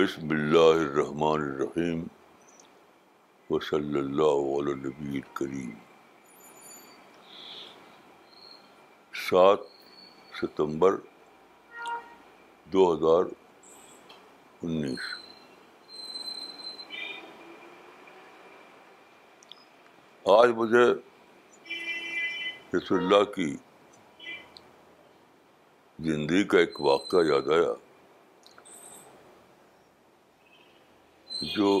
بسم اللہ الرحمن الرحیم و صلی علیہ نبی کریم سات ستمبر دو ہزار انیس آج مجھے رسول اللہ کی زندگی کا ایک واقعہ یاد آیا جو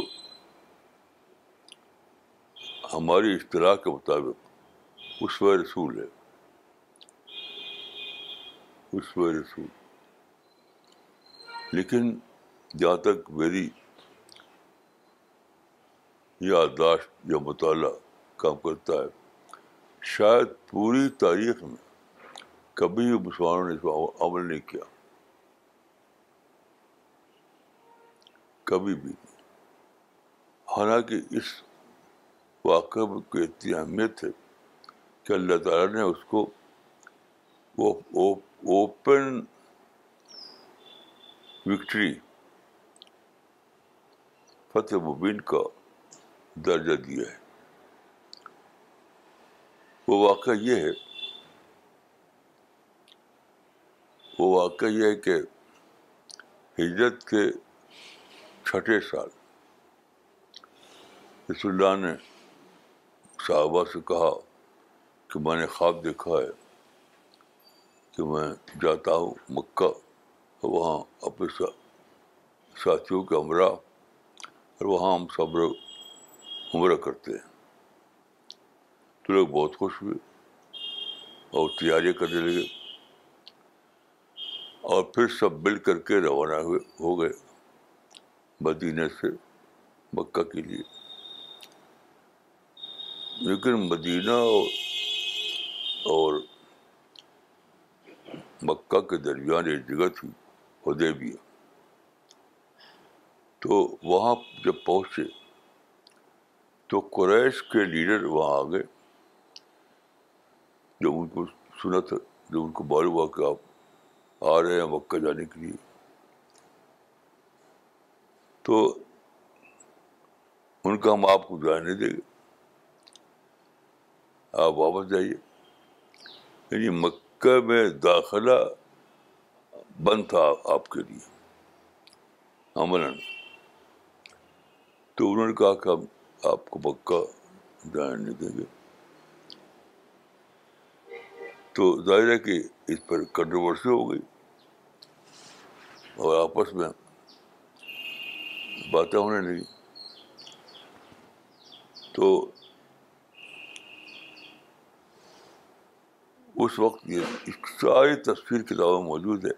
ہماری اطلاع کے مطابق اس و رسول ہے اس و رسول لیکن جہاں تک میری یادداشت یا مطالعہ کام کرتا ہے شاید پوری تاریخ میں کبھی بھی مسلمانوں نے اس پر عمل نہیں کیا کبھی بھی حالانکہ اس واقعہ کو اتنی اہمیت ہے کہ اللہ تعالیٰ نے اس کو اوپن وکٹری فتح مبین کا درجہ دیا ہے وہ واقعہ یہ ہے وہ واقعہ یہ ہے کہ ہجرت کے چھٹے سال رس اللہ نے صحابہ سے کہا کہ میں نے خواب دیکھا ہے کہ میں جاتا ہوں مکہ وہاں اپنے ساتھیوں کے عمرہ اور وہاں ہم سب لوگ عمرہ کرتے ہیں تو لوگ بہت خوش ہوئے اور تیاریاں کرنے لگے اور پھر سب مل کر کے روانہ ہوئے ہو گئے مدینہ سے مکہ کے لیے لیکن مدینہ اور مکہ کے درمیان ایک جگہ تھی خدے بھی تو وہاں جب پہنچے تو قریش کے لیڈر وہاں آ گئے جب ان کو سنا تھا جب ان کو معلوم ہوا کہ آپ آ رہے ہیں مکہ جانے کے لیے تو ان کا ہم آپ کو جانے دیں گے آپ واپس جائیے یعنی مکہ میں داخلہ بند تھا آپ کے لیے عمل تو انہوں نے کہا کہ ہم آپ کو مکہ جانے نہیں دیں گے تو ظاہر ہے کہ اس پر کنٹروورسی ہو گئی اور آپس میں باتیں ہونے لگی تو اس وقت یہ ساری تصویر کتابیں موجود ہے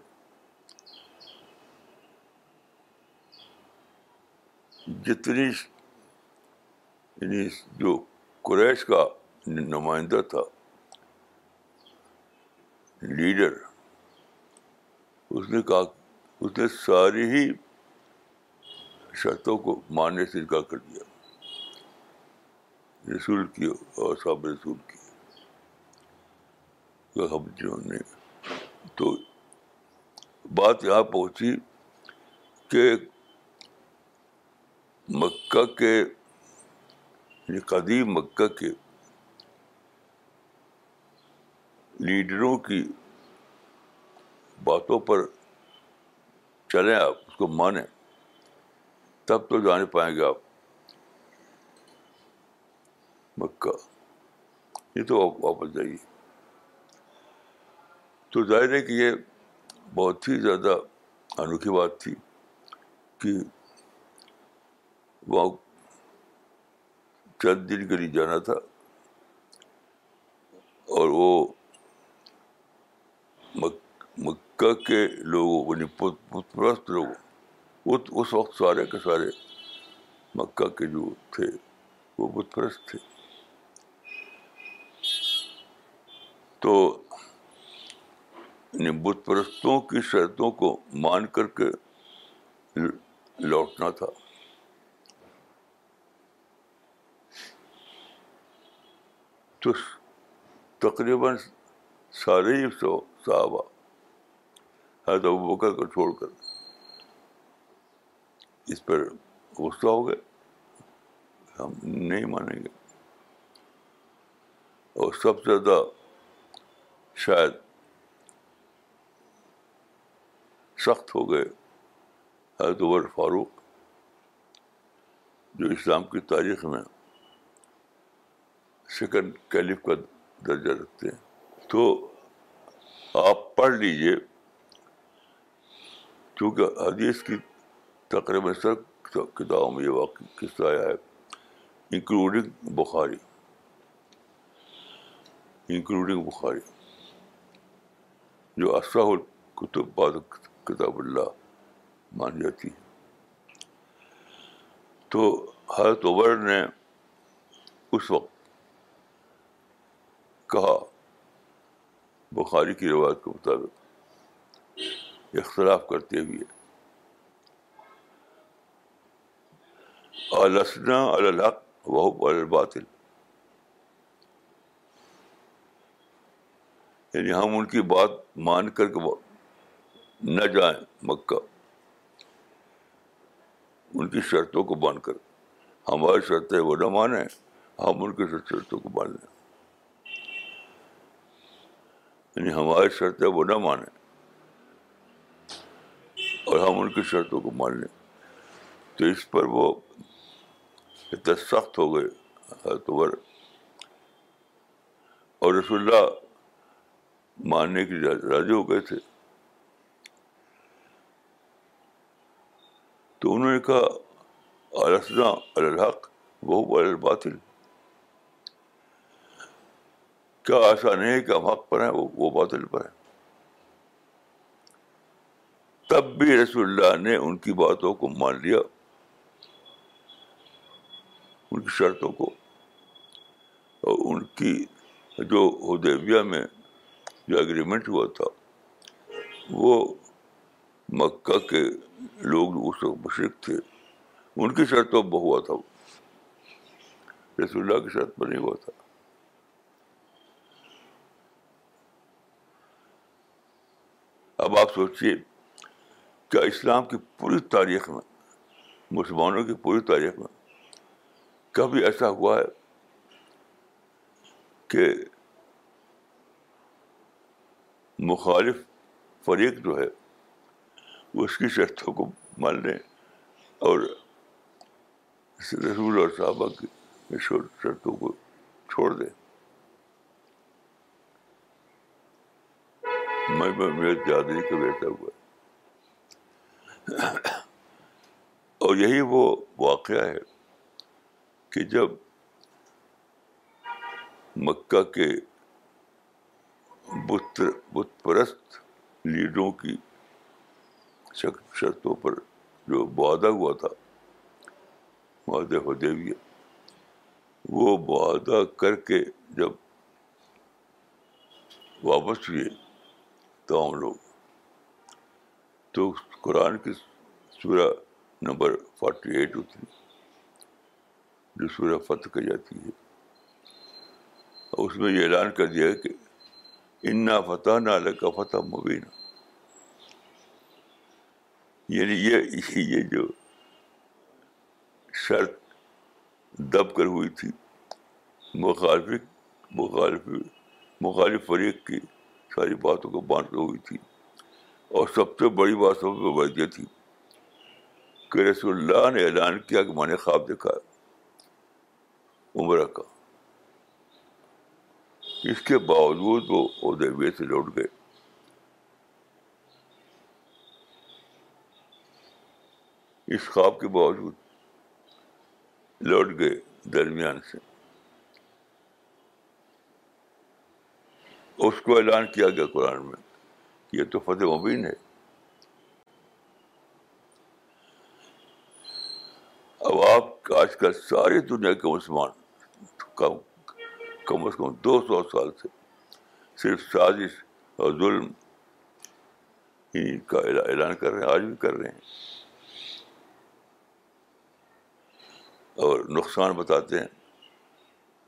جتنی یعنی جو قریش کا نمائندہ تھا لیڈر اس نے کہا اس نے ساری ہی شرطوں کو ماننے سے انکار کر دیا رسول کی اور صاحب رسول کی تو بات یہاں پہنچی کہ مکہ کے یعنی قدیم مکہ کے لیڈروں کی باتوں پر چلیں آپ اس کو مانیں تب تو جانے پائیں گے آپ مکہ یہ تو آپ واپس جائیے تو ظاہر ہے کہ یہ بہت ہی زیادہ انوکھی بات تھی کہ وہاں چند دن کے لیے جانا تھا اور وہ مکہ کے لوگوں یعنی لوگوں اس وقت سارے کے سارے مکہ کے جو تھے وہ بت پرست تھے تو یعنی بت پرستوں کی شرطوں کو مان کر کے لوٹنا تھا تو تقریباً سارے ہی سو صحابہ حضرت تو بکر کر چھوڑ کر اس پر غصہ ہو گئے ہم نہیں مانیں گے اور سب سے زیادہ شاید سخت ہو گئے حضرت عمر فاروق جو اسلام کی تاریخ میں سیکنڈ کیلف کا درجہ رکھتے ہیں تو آپ پڑھ لیجئے کیونکہ حدیث کی تقریباً سر کتابوں میں یہ واقعی قصہ آیا ہے انکلوڈنگ بخاری انکلوڈنگ بخاری جو اصح الکتب بعض کتاب اللہ مان جاتی ہے تو حضرت عمر نے اس وقت کہا بخاری کی روایت کے مطابق اختلاف کرتے ہوئے السنا الحق وحب الباطل یعنی ہم ان کی بات مان کر کے نہ جائیں مکہ ان کی شرطوں کو باندھ کر ہماری شرطیں وہ نہ مانیں ہم ان کی شرطوں کو باندھ لیں یعنی ہماری شرطیں وہ نہ مانیں اور ہم ان کی شرطوں کو مان لیں تو اس پر وہ اتنا سخت ہو گئے اور رسول اللہ ماننے کی راضی ہو گئے تھے تو انہوں نے کہا الحق وہ کیا نہیں ہے کہ ہم حق پر ہیں وہ باطل پر ہیں تب بھی رسول اللہ نے ان کی باتوں کو مان لیا ان کی شرطوں کو اور ان کی جو میں جو اگریمنٹ ہوا تھا وہ مکہ کے لوگ اس وقت مشرق تھے ان کی شرط تو اب ہوا تھا رسول کی شرط پر نہیں ہوا تھا اب آپ سوچیے کیا اسلام کی پوری تاریخ میں مسلمانوں کی پوری تاریخ میں کبھی ایسا ہوا ہے کہ مخالف فریق جو ہے اس کی شرطوں کو اور رسول اور صحابہ کی شرطوں کو چھوڑ دیں میں میرے جادری کا بیٹا ہوا اور یہی وہ واقعہ ہے کہ جب مکہ کے بت پرست لیڈروں کی شرطوں پر جو وعدہ ہوا تھا معدے و وہ وعدہ کر کے جب واپس ہوئے تو ہم لوگ تو قرآن کی سورہ نمبر فورٹی ایٹ اتری جو سورہ فتح کر جاتی ہے اس میں یہ اعلان کر دیا کہ انا فتح نہ لگا فتح مبینہ یعنی یہ یہ جو شرط دب کر ہوئی تھی مخالف مخالف مخالف فریق کی ساری باتوں کو کر ہوئی تھی اور سب سے بڑی بات سب یہ تھی کہ رسول اللہ نے اعلان کیا کہ میں نے خواب دیکھا عمرہ کا اس کے باوجود وہ عہدے سے لوٹ گئے اس خواب کے باوجود لوٹ گئے درمیان سے اس کو اعلان کیا گیا قرآن میں یہ تو فتح مبین ہے اب آپ آج کل ساری دنیا کے مسلمان کم کم از کم دو سو سال سے صرف سازش اور ظلم کا اعلان کر رہے ہیں آج بھی کر رہے ہیں اور نقصان بتاتے ہیں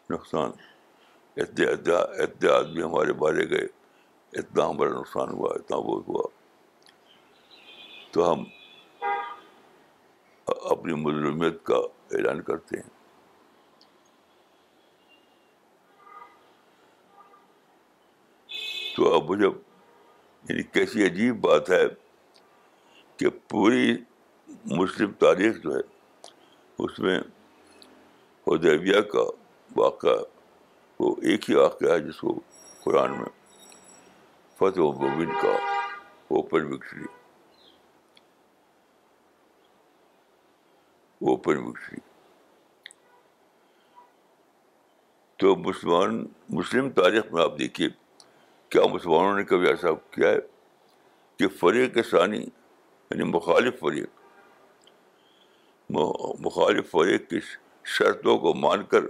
نقصان اتنے اتنے آدمی ہمارے مارے گئے اتنا ہمارا نقصان ہوا اتنا وہ ہوا تو ہم اپنی مظلومیت کا اعلان کرتے ہیں تو اب جب یعنی کیسی عجیب بات ہے کہ پوری مسلم تاریخ جو ہے اس میں حدیبیہ کا واقعہ وہ ایک ہی واقعہ ہے جس کو قرآن میں فتح و مبین کا اوپن وکٹری اوپن وکٹری تو مسلمان مسلم تاریخ میں آپ دیکھیے کیا مسلمانوں نے کبھی ایسا کیا ہے کہ فریق ثانی یعنی مخالف فریق مخالف فریق کے شرطوں کو مان کر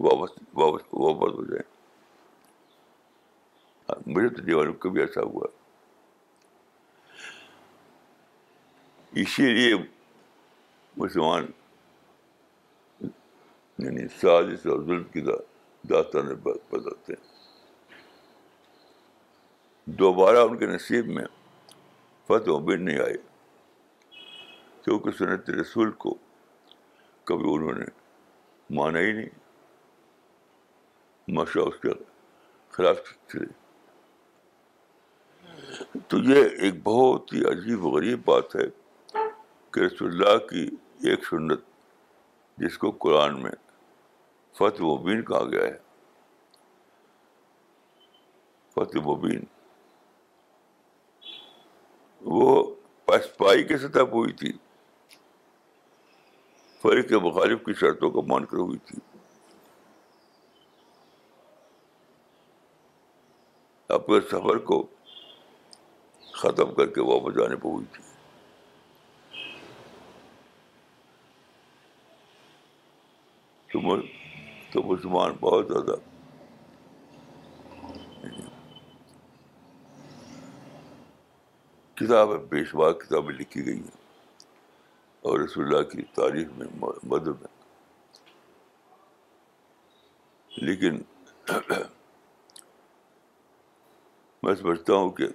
واپس واپس واپس ہو جائیں مجھے تو ایسا ہوا اسی لیے مسلمان یعنی سازش اور ظلم کی بدلتے ہیں دوبارہ ان کے نصیب میں فتح بھی نہیں آئے کیونکہ سنت رسول کو کبھی انہوں نے مانا ہی نہیں ماشاء اس کے خلاف چلے تو یہ ایک بہت ہی عجیب و غریب بات ہے کہ رسول اللہ کی ایک سنت جس کو قرآن میں فتح مبین کہا گیا ہے فتح وبین وہ پسپائی کے سطح ہوئی تھی فرق کے مخالف کی شرطوں کو مان کر ہوئی تھی اپنے سفر کو ختم کر کے واپس جانے پہ ہوئی تھی تو مسلمان بہت زیادہ کتاب ہے کتابیں لکھی گئی ہیں اور رسول اللہ کی تاریخ میں مدر میں لیکن میں سمجھتا ہوں کہ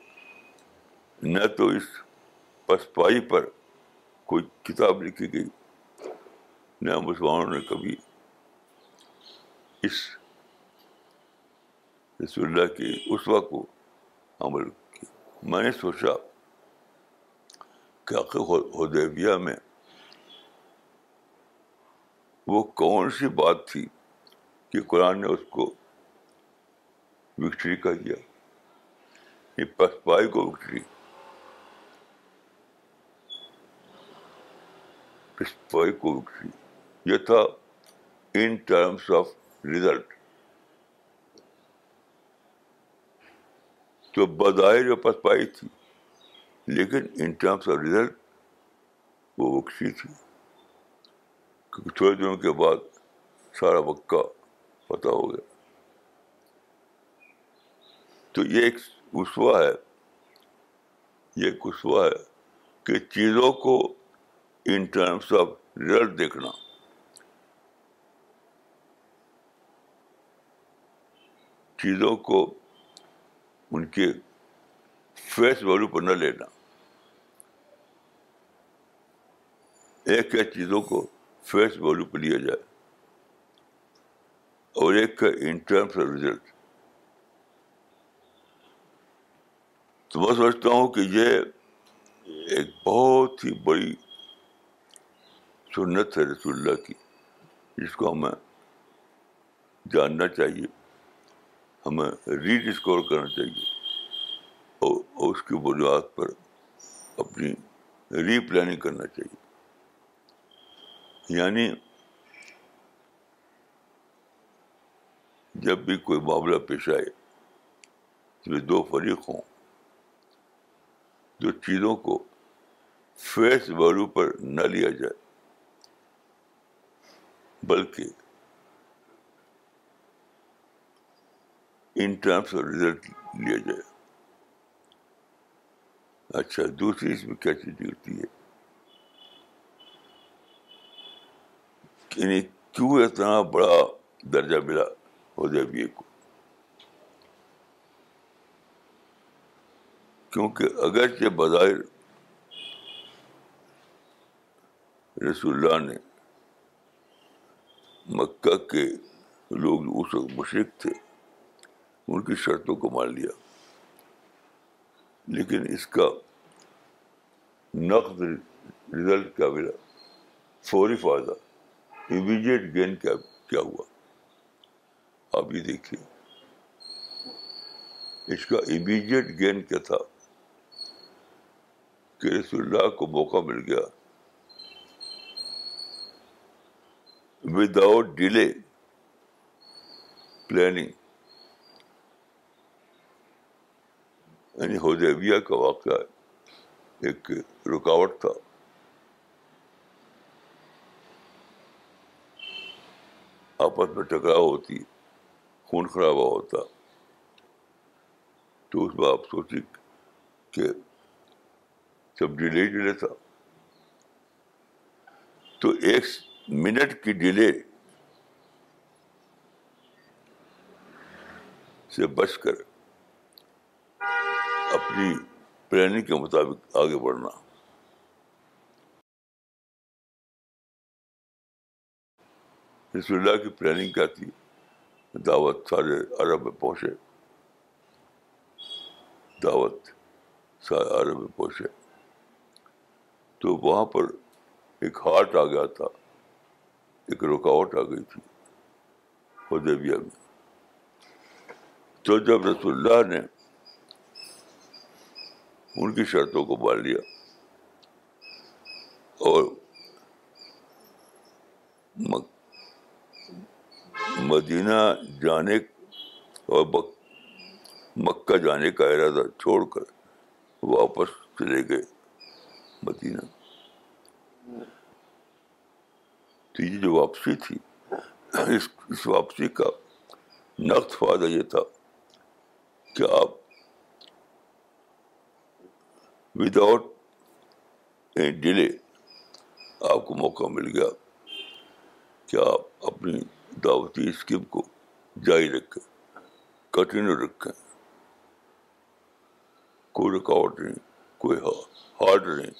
نہ تو اس پسپائی پر کوئی کتاب لکھی گئی نہ مسلمانوں نے کبھی اس رسول اللہ کی اسوا کو عمل کیا میں نے سوچا کہ میں وہ کون سی بات تھی کہ قرآن نے اس کو وکٹری کا دیا پسپائی کو وکٹری پسپائی کو وکٹری یہ تھا ان ٹرمس آف ریزلٹ تو بظاہر جو پسپائی تھی لیکن ان ٹرمس آف ریزلٹ وہ وکٹری تھی تھوڑے دنوں کے بعد سارا کا پتہ ہو گیا تو یہ ایک اسوا ہے یہ ایک اسوا ہے کہ چیزوں کو ان ٹرمس آف رزلٹ دیکھنا چیزوں کو ان کے فیس ویلو پر نہ لینا ایک ایک چیزوں کو فیس ویلو پہ لیا جائے اور ایک کا ان ٹرمس آف رزلٹ تو میں سمجھتا ہوں کہ یہ ایک بہت ہی بڑی سنت ہے رسول اللہ کی جس کو ہمیں جاننا چاہیے ہمیں ری ڈسکور کرنا چاہیے اور اس کی بنیاد پر اپنی ری پلاننگ کرنا چاہیے یعنی جب بھی کوئی معاملہ پیش آئے تو دو فریق ہوں جو چیزوں کو فیس ویلو پر نہ لیا جائے بلکہ ان ٹرمس ریزلٹ لیا جائے اچھا دوسری اس میں کیا چیز ہوتی ہے یعنی کیوں اتنا بڑا درجہ ملا حدیبیہ کو کیونکہ اگر بظاہر رسول اللہ نے مکہ کے لوگ اس وقت مشرق تھے ان کی شرطوں کو مان لیا لیکن اس کا نقد رزلٹ کیا ملا فوری فائدہ امیڈیٹ گین کیا ہوا آپ یہ دیکھیے اس کا امیڈیٹ گین کیا تھا کہ رسول اللہ کو موقع مل گیا ود آؤٹ ڈیلے پلاننگ یعنی ہودیبیا کا واقعہ ایک رکاوٹ تھا آپس میں ٹکراؤ ہوتی خون خرابہ ہوتا تو اس میں آپ کہ جب ڈیلے ڈیلے تھا تو ایک منٹ کی ڈیلے سے بچ کر اپنی پلاننگ کے مطابق آگے بڑھنا رس اللہ کی پلاننگ کیا تھی دعوت سارے عرب میں پہنچے دعوت سارے عرب میں پہنچے تو وہاں پر ایک ہارٹ آ گیا تھا ایک رکاوٹ آ گئی تھی حدیبیہ میں تو جب رسول اللہ نے ان کی شرطوں کو مان لیا اور مدینہ جانے اور مکہ جانے کا ارادہ چھوڑ کر واپس چلے گئے مدینہ تو یہ جو واپسی تھی اس اس واپسی کا نقص فائدہ یہ تھا کہ آپ ود آؤٹ ڈیلے آپ کو موقع مل گیا کہ آپ اپنی دعوتی اسکیم کو جاری رکھیں کنٹینیو رکھیں کوئی رکاوٹ نہیں کوئی ہارڈ نہیں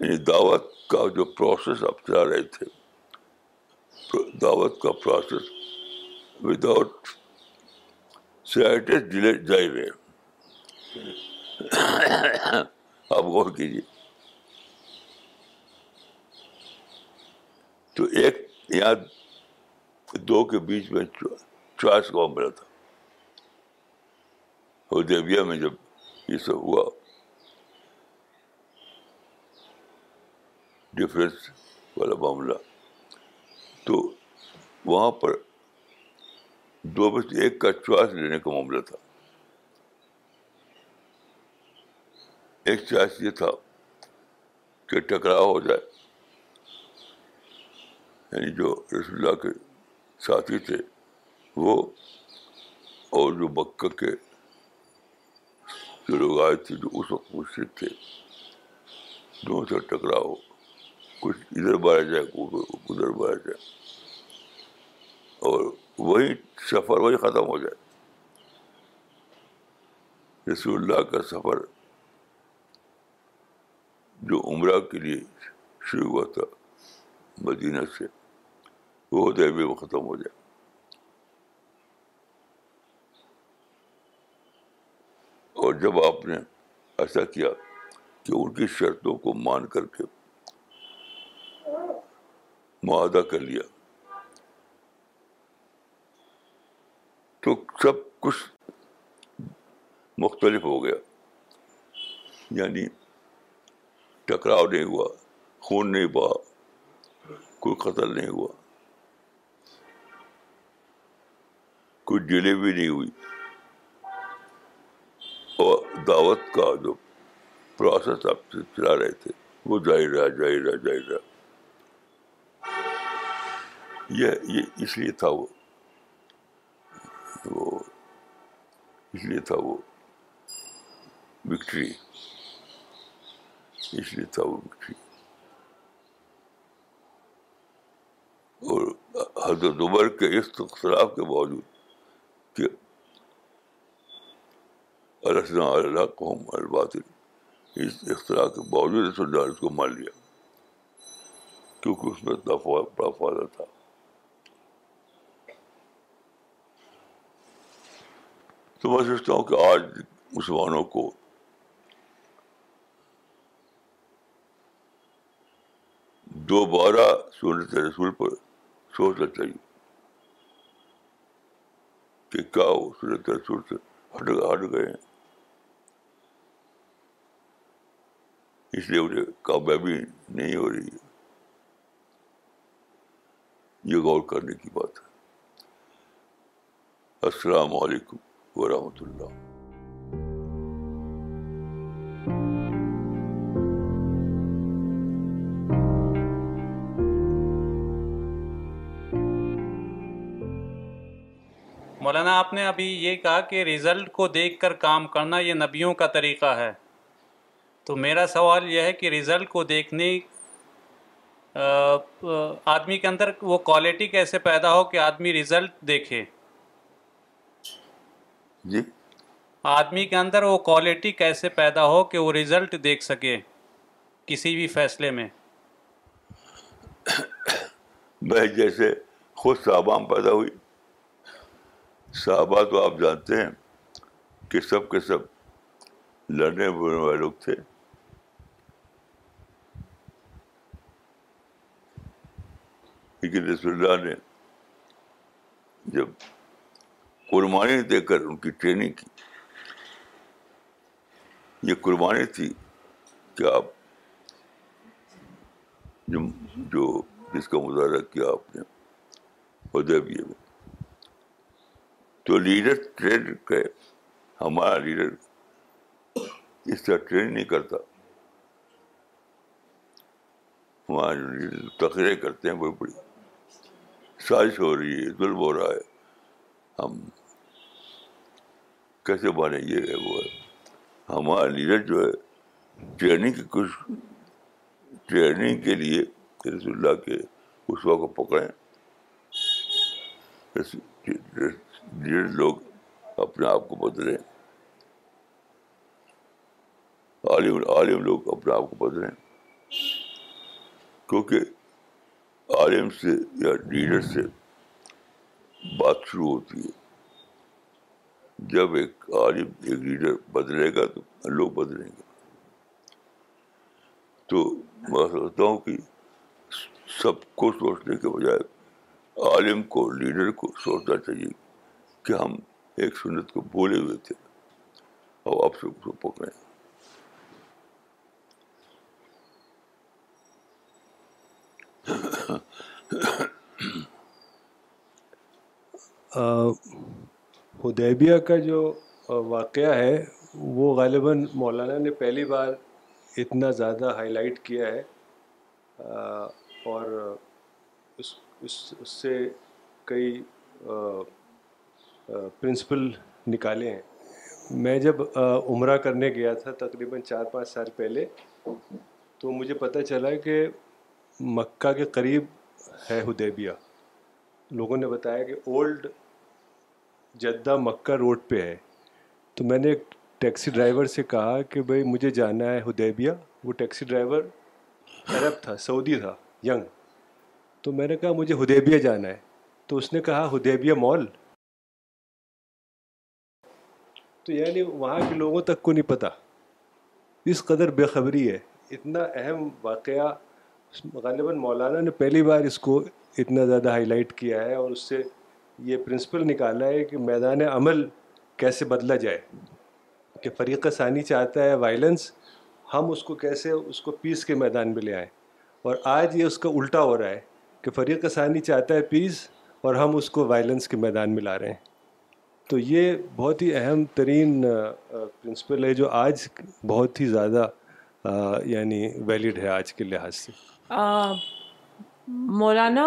یعنی دعوت کا جو پروسیس آپ چلا رہے تھے دعوت کا پروسیس ود آؤٹ ڈیلے جائی رہے آپ غور کیجیے تو ایک یا دو کے بیچ میں چوائس کا ملا تھا اور دیویا میں جب یہ سب ہوا ڈفرینس والا معاملہ تو وہاں پر دو بس ایک کا چوائس لینے کا معاملہ تھا ایک چوائس یہ تھا کہ ٹکراؤ ہو جائے یعنی جو رسول اللہ کے ساتھی تھے وہ اور جو بکہ کے جو لوگ آئے تھے جو اس وقت مشرق تھے سے ٹکرا ہو کچھ ادھر باہر جائے ادھر باہر جائے اور وہی سفر وہی ختم ہو جائے رسول اللہ کا سفر جو عمرہ کے لیے شروع ہوا تھا مدینہ سے وہ دیر میں بھی وہ ختم ہو جائے اور جب آپ نے ایسا کیا کہ ان کی شرطوں کو مان کر کے معاہدہ کر لیا تو سب کچھ مختلف ہو گیا یعنی ٹکراؤ نہیں ہوا خون نہیں پا کوئی قتل نہیں ہوا ڈیلے بھی نہیں ہوئی اور دعوت کا جو پروسیس آپ سے چلا رہے تھے وہ جاری رہا جاری رہا جاری رہا یہ یہ اس لیے تھا وہ اس لیے تھا وہ وکٹری اس لیے تھا وہ وکٹری اور حضرت عمر کے اس اختلاف کے باوجود کہ قوم اس اختلا کے باوجود اس کو مار لیا کیونکہ اس میں اتنا بڑا فائدہ تھا تو میں سوچتا ہوں کہ آج مسلمانوں کو دوبارہ سنت رسول پر سوچنا چاہیے کہ کیا رسول سے ہٹ ہٹ گئے ہیں اس لیے مجھے کامیابی نہیں ہو رہی ہے یہ غور کرنے کی بات ہے السلام علیکم ورحمۃ اللہ آپ نے ابھی یہ کہا کہ ریزلٹ کو دیکھ کر کام کرنا یہ نبیوں کا طریقہ ہے تو میرا سوال یہ ہے کہ ریزلٹ کو دیکھنے آدمی کے اندر وہ کوالٹی کیسے پیدا ہو کہ آدمی رزلٹ دیکھے جی آدمی کے اندر وہ کوالٹی کیسے پیدا ہو کہ وہ رزلٹ دیکھ سکے کسی بھی فیصلے میں جیسے خود عوام پیدا ہوئی صحابہ تو آپ جانتے ہیں کہ سب کے سب لڑنے والے لوگ تھے لیکن رسول اللہ نے جب قربانی دے کر ان کی ٹریننگ کی یہ قربانی تھی کہ آپ جو جس کا مظاہرہ کیا آپ نے ادے بھی تو لیڈر ٹرین کرے ہمارا لیڈر اس طرح ٹرین نہیں کرتا ہمارے لیڈر تقرر کرتے ہیں بڑی بڑی سازش ہو رہی ہے ظلم ہو رہا ہے ہم کیسے بنے یہ ہے وہ ہے ہمارا لیڈر جو ہے ٹریننگ کی کچھ ٹریننگ کے لیے رسول اللہ کے اس وقت پکڑیں لیڈر لوگ اپنے آپ کو بدلیں عالم عالم لوگ اپنے آپ کو بدلیں کیونکہ عالم سے یا لیڈر سے بات شروع ہوتی ہے جب ایک عالم ایک لیڈر بدلے گا تو لوگ بدلیں گے تو میں سمجھتا ہوں کہ سب کو سوچنے کے بجائے عالم کو لیڈر کو سوچنا چاہیے کہ ہم ایک سنت کو بھولے ہوئے تھے اور سے اس کو ہدیبیہ کا جو واقعہ ہے وہ غالباً مولانا نے پہلی بار اتنا زیادہ ہائی لائٹ کیا ہے اور اس اس سے کئی پرنسپل نکالے ہیں میں جب عمرہ کرنے گیا تھا تقریباً چار پانچ سال پہلے تو مجھے پتہ چلا کہ مکہ کے قریب ہے ہدیبیہ لوگوں نے بتایا کہ اولڈ جدہ مکہ روڈ پہ ہے تو میں نے ایک ٹیکسی ڈرائیور سے کہا کہ بھائی مجھے جانا ہے ہدیبیہ وہ ٹیکسی ڈرائیور عرب تھا سعودی تھا ینگ تو میں نے کہا مجھے ہدیبیہ جانا ہے تو اس نے کہا ہدیبیہ مال تو یعنی وہاں کے لوگوں تک کو نہیں پتہ اس قدر بے خبری ہے اتنا اہم واقعہ غالباً مولانا نے پہلی بار اس کو اتنا زیادہ ہائی لائٹ کیا ہے اور اس سے یہ پرنسپل نکالا ہے کہ میدان عمل کیسے بدلا جائے کہ فریق ثانی چاہتا ہے وائلنس ہم اس کو کیسے اس کو پیس کے میدان میں لے آئیں اور آج یہ اس کا الٹا ہو رہا ہے کہ فریق ثانی چاہتا ہے پیس اور ہم اس کو وائلنس کے میدان میں لا رہے ہیں تو یہ بہت ہی اہم ترین پرنسپل ہے جو آج بہت ہی زیادہ یعنی ویلڈ ہے آج کے لحاظ سے مولانا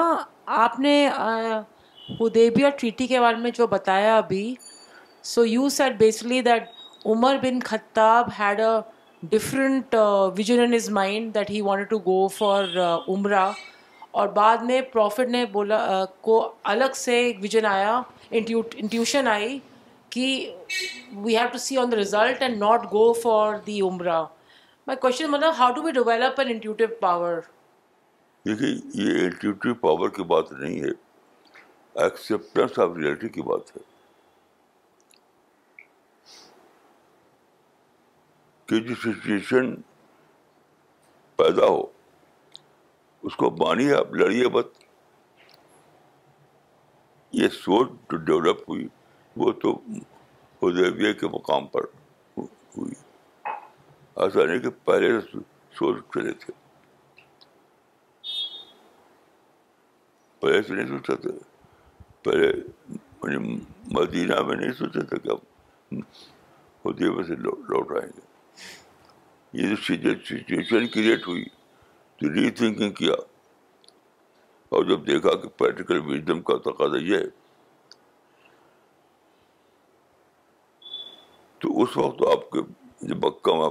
آپ نے ٹریٹی کے بارے میں جو بتایا ابھی so you said basically that Umar bin Khattab had a different vision in his mind that he wanted to go for Umrah اور بعد میں پروفٹ نے بولا کو الگ سے ایک ویژن آیا انٹیوشن آئی کہ we have to see on the result and not go for the Umrah my question مطلب how to be develop an intuitive power دیکھیے یہ انٹیوٹیو پاور کی بات نہیں ہے ایکسیپٹنس آف ریئلٹی کی بات ہے کہ جو سچویشن پیدا ہو اس کو مانیے آپ لڑیے بت یہ سوچ جو ڈیولپ ہوئی وہ تو ادیبیہ کے مقام پر ہوئی ایسا نہیں کہ پہلے سوچ چلے تھے پہلے سے نہیں سوچا تھے پہلے یعنی مدینہ میں نہیں سوچا تھا کہ ہم سے لوٹ آئیں گے یہ جو سچویشن کریٹ ہوئی تو ری تھنکنگ کیا اور جب دیکھا کہ پریکٹیکل وزڈم کا تقاضا یہ تو اس وقت آپ کے جب مکہ میں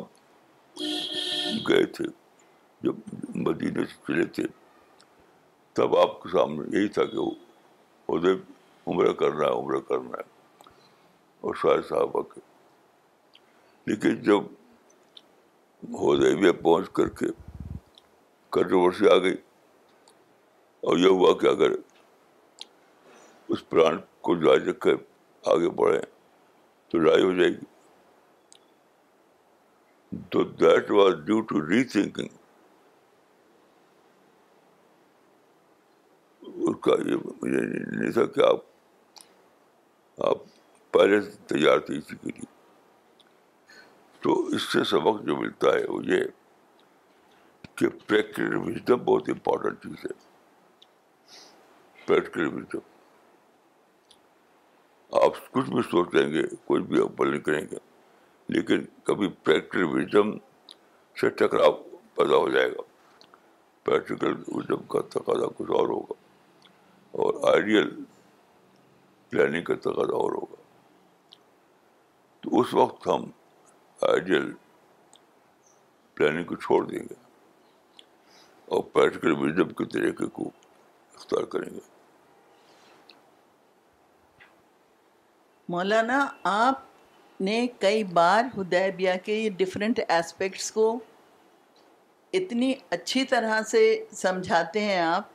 گئے تھے جب مدینے سے چلے تھے تب آپ کے سامنے یہی تھا کہ وہ عمرہ کرنا ہے عمرہ کرنا ہے اور شاہ صاحبہ کے لیکن جب حدیبیہ پہنچ کر کے کنٹروورسی آ گئی اور یہ ہوا کہ اگر اس پلان کو جاری رکھ کر آگے بڑھیں تو لڑائی ہو جائے گی تو that was due to rethinking اس کا یہ نہیں تھا کہ آپ آپ پہلے سے تیار تھے اسی کے لیے تو اس سے سبق جو ملتا ہے وہ یہ کہ پریکٹیکل وزڈم بہت امپورٹنٹ چیز ہے تو آپ کچھ بھی سوچ لیں گے کچھ بھی اپل نہیں کریں گے لیکن کبھی پریکٹیکل وزم سے ٹکراؤ پیدا ہو جائے گا پریکٹیکل وزم کا تقاضا کچھ اور ہوگا اور آئیڈیل پلاننگ کا تقاضا اور ہوگا تو اس وقت ہم آئیڈیل پلاننگ کو چھوڑ دیں گے اور پریکٹیکل وزم کے طریقے کو اختیار کریں گے مولانا آپ نے کئی بار ہدیبیہ کے کے ڈفرینٹ ایسپیکٹس کو اتنی اچھی طرح سے سمجھاتے ہیں آپ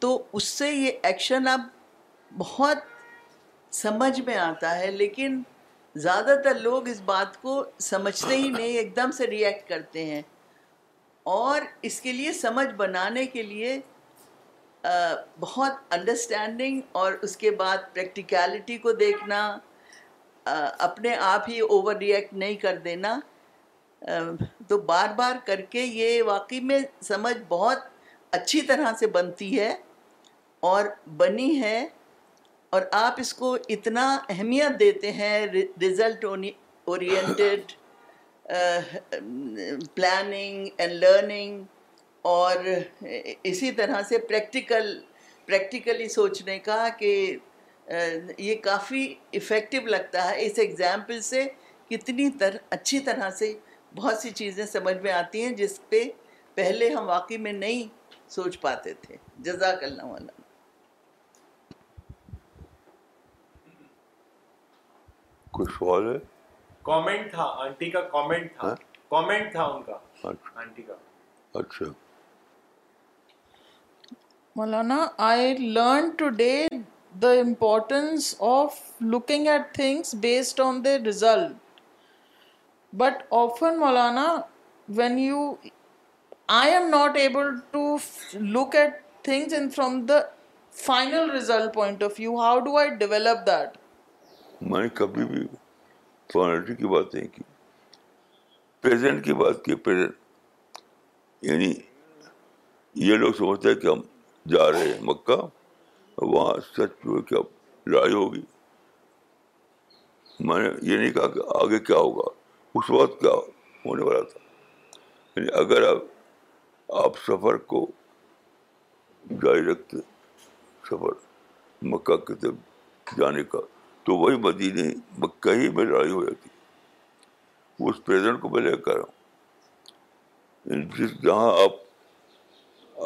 تو اس سے یہ ایکشن اب بہت سمجھ میں آتا ہے لیکن زیادہ تر لوگ اس بات کو سمجھتے ہی نہیں ایک دم سے ریئیکٹ کرتے ہیں اور اس کے لیے سمجھ بنانے کے لیے بہت انڈرسٹینڈنگ اور اس کے بعد پریکٹیکیلٹی کو دیکھنا اپنے آپ ہی اوور ریئیکٹ نہیں کر دینا تو بار بار کر کے یہ واقعی میں سمجھ بہت اچھی طرح سے بنتی ہے اور بنی ہے اور آپ اس کو اتنا اہمیت دیتے ہیں result oriented planning and learning اور اسی طرح سے پریکٹیکل پریکٹیکلی سوچنے کا کہ یہ کافی افیکٹو لگتا ہے اس ایگزامپل سے کتنی تر اچھی طرح سے بہت سی چیزیں سمجھ میں آتی ہیں جس پہ پہلے ہم واقعی میں نہیں سوچ پاتے تھے جزاک اللہ والا سوال ہے کامنٹ تھا آنٹی کا کامنٹ تھا کامنٹ ہاں؟ تھا ان کا آنٹی اچھا۔ کا اچھا Maulana I learn today the importance of looking at things based on the result but often Maulana when you I am not able to look at things in from the final result point of view how do I develop that میں نے کبھی بھی فارنٹی کی بات نہیں کی present کی بات کی پریزنٹ یعنی یہ لوگ سمجھتے ہیں کہ ہم جا رہے ہیں مکہ وہاں سچ جو کیا لڑائی ہوگی میں نے یہ نہیں کہا کہ آگے کیا ہوگا اس وقت کیا ہونے والا تھا یعنی اگر آپ آپ سفر کو جاری رکھتے سفر مکہ طرف جانے کا تو وہی مدینہ مکہ ہی میں لڑائی ہو جاتی اس پریزنٹ کو میں لے کر رہا ہوں یعنی جس جہاں آپ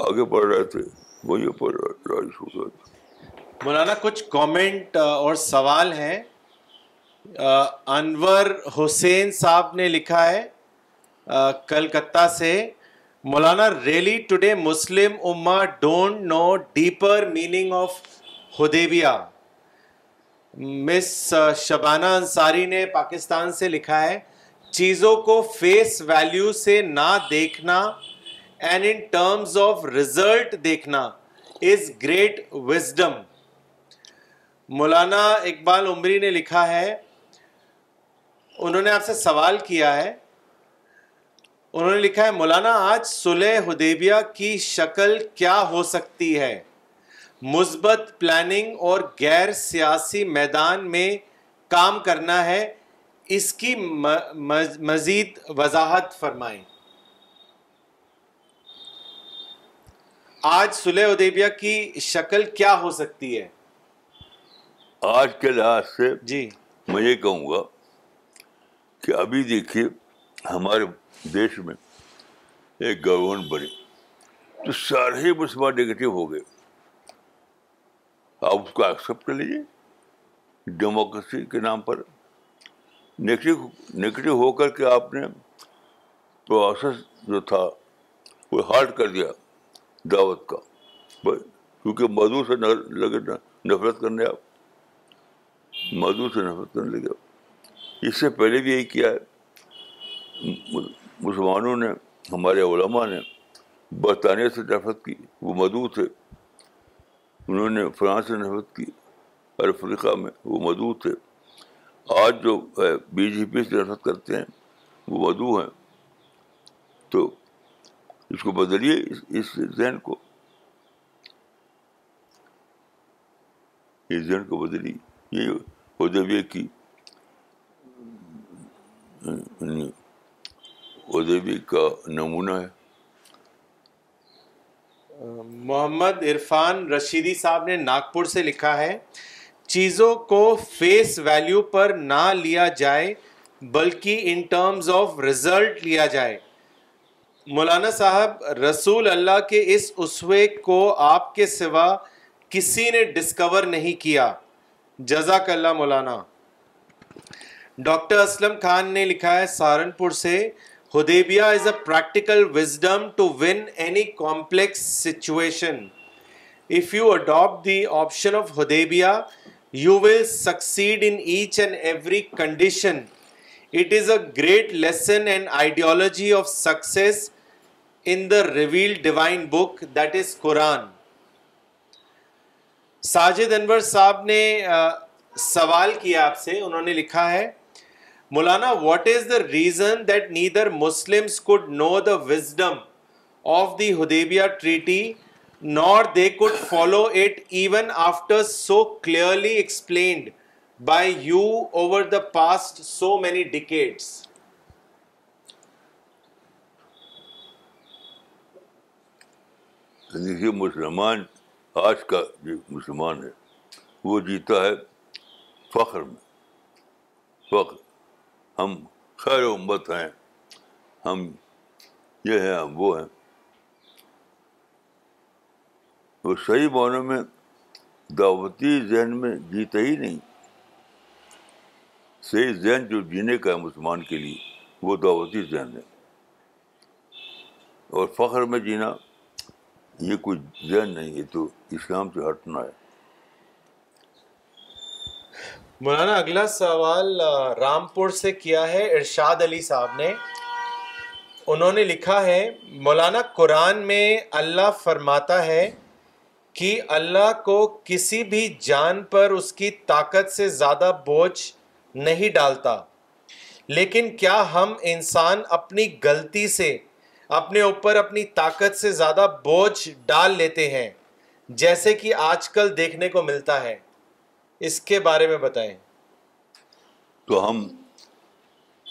آگے بڑھ رہے تھے وہی رائش ہو گئے مولانا کچھ کامنٹ اور سوال ہیں انور حسین صاحب نے لکھا ہے کلکتہ سے مولانا really today Muslim ummah don't know deeper meaning of Hudaibiya Miss Shabana Ansari نے پاکستان سے لکھا ہے چیزوں کو فیس ویلیو سے نہ دیکھنا and in terms of result دیکھنا از گریٹ وزڈم مولانا اقبال عمری نے لکھا ہے انہوں نے آپ سے سوال کیا ہے انہوں نے لکھا ہے مولانا آج سلح ہدیبیا کی شکل کیا ہو سکتی ہے مثبت پلاننگ اور غیر سیاسی میدان میں کام کرنا ہے اس کی مزید وضاحت فرمائیں آج سلح ادیبیا کی شکل کیا ہو سکتی ہے آج کے لحاظ سے جی میں یہ کہوں گا کہ ابھی دیکھیے ہمارے دیش میں ایک گورنمنٹ بنی تو سارے مسلمان نگیٹو ہو گئے آپ اس کو ایکسیپٹ کر لیجیے ڈیموکریسی کے نام پر نگیٹو نگیٹو ہو کر کے آپ نے پروسیس جو تھا وہ ہارٹ کر دیا دعوت کا بھائی کیونکہ مدعو سے لگے نفرت کرنے آپ مدعو سے نفرت کرنے لگے آپ اس سے پہلے بھی یہی کیا ہے مسلمانوں نے ہمارے علماء نے برطانیہ سے نفرت کی وہ مدعو تھے انہوں نے فرانس سے نفرت کی اور افریقہ میں وہ مدعو تھے آج جو بی جے پی سے نفرت کرتے ہیں وہ مدعو ہیں تو اس کو بدلیے اس, ذہن کو اس ذہن کو بدلیے یہ کی ادبی کا نمونہ ہے محمد عرفان رشیدی صاحب نے ناگپور سے لکھا ہے چیزوں کو فیس ویلیو پر نہ لیا جائے بلکہ ان ٹرمز آف ریزلٹ لیا جائے مولانا صاحب رسول اللہ کے اس اسوے کو آپ کے سوا کسی نے ڈسکور نہیں کیا جزاک اللہ مولانا ڈاکٹر اسلم خان نے لکھا ہے سہارنپور سے Hudaibiya is a practical wisdom to win any complex situation if you adapt the option of Hudaibiya you will succeed in each and every condition it is a great lesson and ideology of success reveal divine book that is Quran Sajid Anwar sahab نے سوال کیا آپ سے انہوں نے لکھا ہے Maulana what is the reason that neither Muslim know the wisdom of the Hudaibiya treaty nor they could follow it even after so clearly explained by you over the past so many decades دیکھیے یعنی مسلمان آج کا جو مسلمان ہے وہ جیتا ہے فخر میں فخر ہم و امت ہیں ہم یہ ہیں ہم وہ ہیں وہ صحیح معنوں میں دعوتی ذہن میں جیتا ہی نہیں صحیح ذہن جو جینے کا ہے مسلمان کے لیے وہ دعوتی ذہن ہے اور فخر میں جینا یہ کوئی ذہن نہیں ہے تو اسلام سے ہٹنا ہے مولانا اگلا سوال رامپور سے کیا ہے ارشاد علی صاحب نے انہوں نے لکھا ہے مولانا قرآن میں اللہ فرماتا ہے کہ اللہ کو کسی بھی جان پر اس کی طاقت سے زیادہ بوجھ نہیں ڈالتا لیکن کیا ہم انسان اپنی غلطی سے اپنے اوپر اپنی طاقت سے زیادہ بوجھ ڈال لیتے ہیں جیسے کہ آج کل دیکھنے کو ملتا ہے اس کے بارے میں بتائیں تو ہم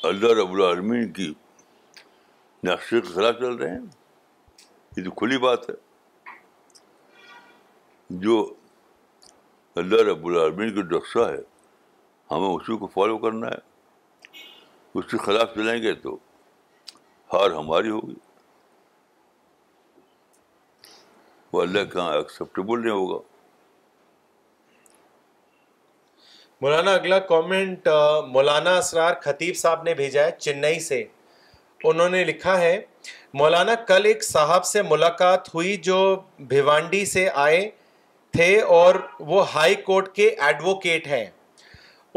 اللہ رب العالمین کی نقشے کے خلاف چل رہے ہیں یہ تو کھلی بات ہے جو اللہ رب العالمین کا نقشہ ہے ہمیں اسی کو فالو کرنا ہے اس کے خلاف چلیں گے تو ہار ہماری ہوگی وہ اللہ کے یہاں ایکسیپٹیبل نہیں ہوگا مولانا اگلا کامنٹ مولانا اسرار خطیب صاحب نے بھیجا ہے چنئی سے انہوں نے لکھا ہے مولانا کل ایک صاحب سے ملاقات ہوئی جو بھیوانڈی سے آئے تھے اور وہ ہائی کورٹ کے ایڈوکیٹ ہیں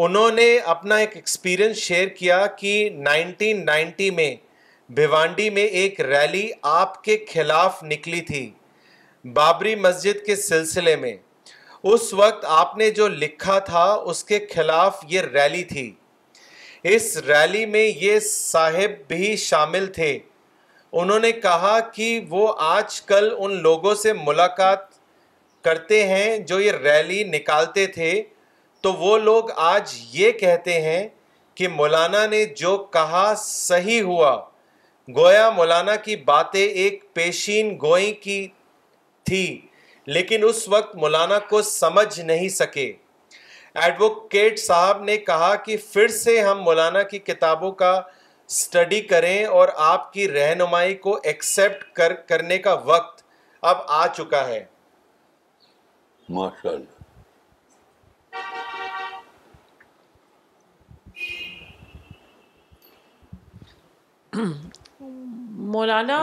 انہوں نے اپنا ایک ایکسپیرئنس شیئر کیا کہ کی نائنٹین نائنٹی میں بھیوانڈی میں ایک ریلی آپ کے خلاف نکلی تھی بابری مسجد کے سلسلے میں اس وقت آپ نے جو لکھا تھا اس کے خلاف یہ ریلی تھی اس ریلی میں یہ صاحب بھی شامل تھے انہوں نے کہا کہ وہ آج کل ان لوگوں سے ملاقات کرتے ہیں جو یہ ریلی نکالتے تھے تو وہ لوگ آج یہ کہتے ہیں کہ مولانا نے جو کہا صحیح ہوا گویا مولانا کی باتیں ایک پیشین گوئی کی تھی لیکن اس وقت مولانا کو سمجھ نہیں سکے ایڈوکیٹ صاحب نے کہا کہ پھر سے ہم مولانا کی کتابوں کا کریں اور آپ کی رہنمائی کو ایکسپٹ کرنے کا وقت اب آ چکا ہے مولانا